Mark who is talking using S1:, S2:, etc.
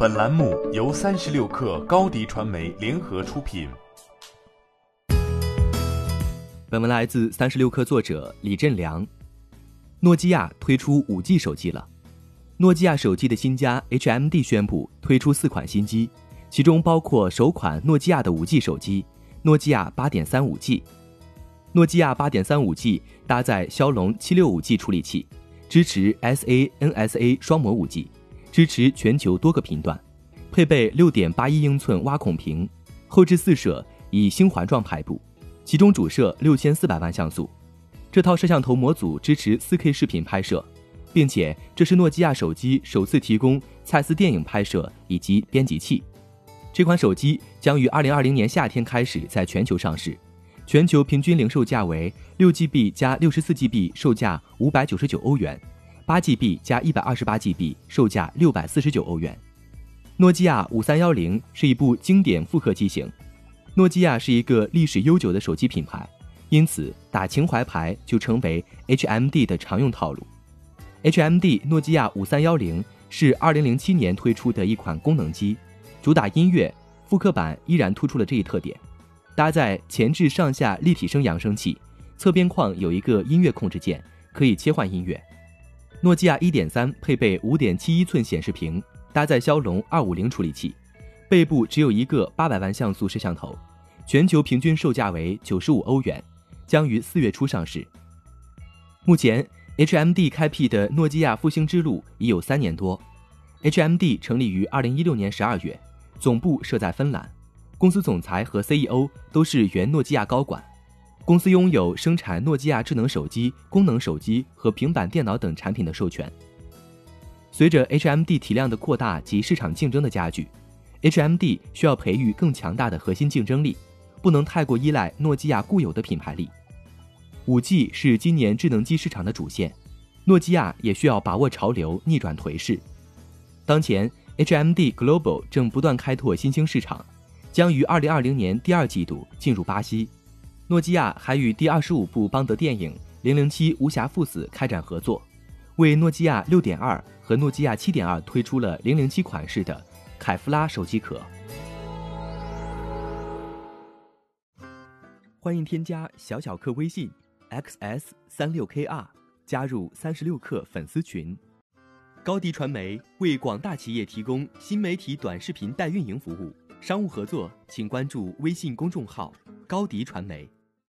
S1: 本栏目由三十六氪高低传媒联合出品。
S2: 本文来自三十六氪作者李振良。诺基亚推出五 G 手机了。诺基亚手机的新家 HMD 宣布推出四款新机，其中包括首款诺基亚的五 G 手机——诺基亚八点三五 G。诺基亚八点三五 G 搭载骁龙七六五 G 处理器，支持 SA、NSA 双模五 G，支持全球多个频段，配备六点八一英寸挖孔屏，后置四摄以星环状排布，其中主摄六千四百万像素。这套摄像头模组支持 4K 视频拍摄，并且这是诺基亚手机首次提供蔡司电影拍摄以及编辑器。这款手机将于2020年夏天开始在全球上市。全球平均零售价为六 GB 加六十四 GB，售价五百九十九欧元；八 GB 加一百二十八 GB，售价六百四十九欧元。诺基亚五三幺零是一部经典复刻机型。诺基亚是一个历史悠久的手机品牌，因此打情怀牌就成为 HMD 的常用套路。HMD 诺基亚五三幺零是二零零七年推出的一款功能机，主打音乐，复刻版依然突出了这一特点。搭载前置上下立体声扬声器，侧边框有一个音乐控制键，可以切换音乐。诺基亚一点三配备五点七一寸显示屏，搭载骁龙二五零处理器，背部只有一个八百万像素摄像头，全球平均售价为九十五欧元，将于四月初上市。目前，HMD 开辟的诺基亚复兴之路已有三年多。HMD 成立于二零一六年十二月，总部设在芬兰。公司总裁和 CEO 都是原诺基亚高管，公司拥有生产诺基亚智能手机、功能手机和平板电脑等产品的授权。随着 HMD 体量的扩大及市场竞争的加剧，HMD 需要培育更强大的核心竞争力，不能太过依赖诺基亚固有的品牌力。五 G 是今年智能机市场的主线，诺基亚也需要把握潮流，逆转颓势。当前，HMD Global 正不断开拓新兴市场。将于二零二零年第二季度进入巴西。诺基亚还与第二十五部邦德电影《零零七：无暇赴死》开展合作，为诺基亚六点二和诺基亚七点二推出了零零七款式的凯夫拉手机壳。欢迎添加小小客微信 xs 三六 kr 加入三十六氪粉丝群。高迪传媒为广大企业提供新媒体短视频代运营服务。商务合作，请关注微信公众号“高迪传媒”。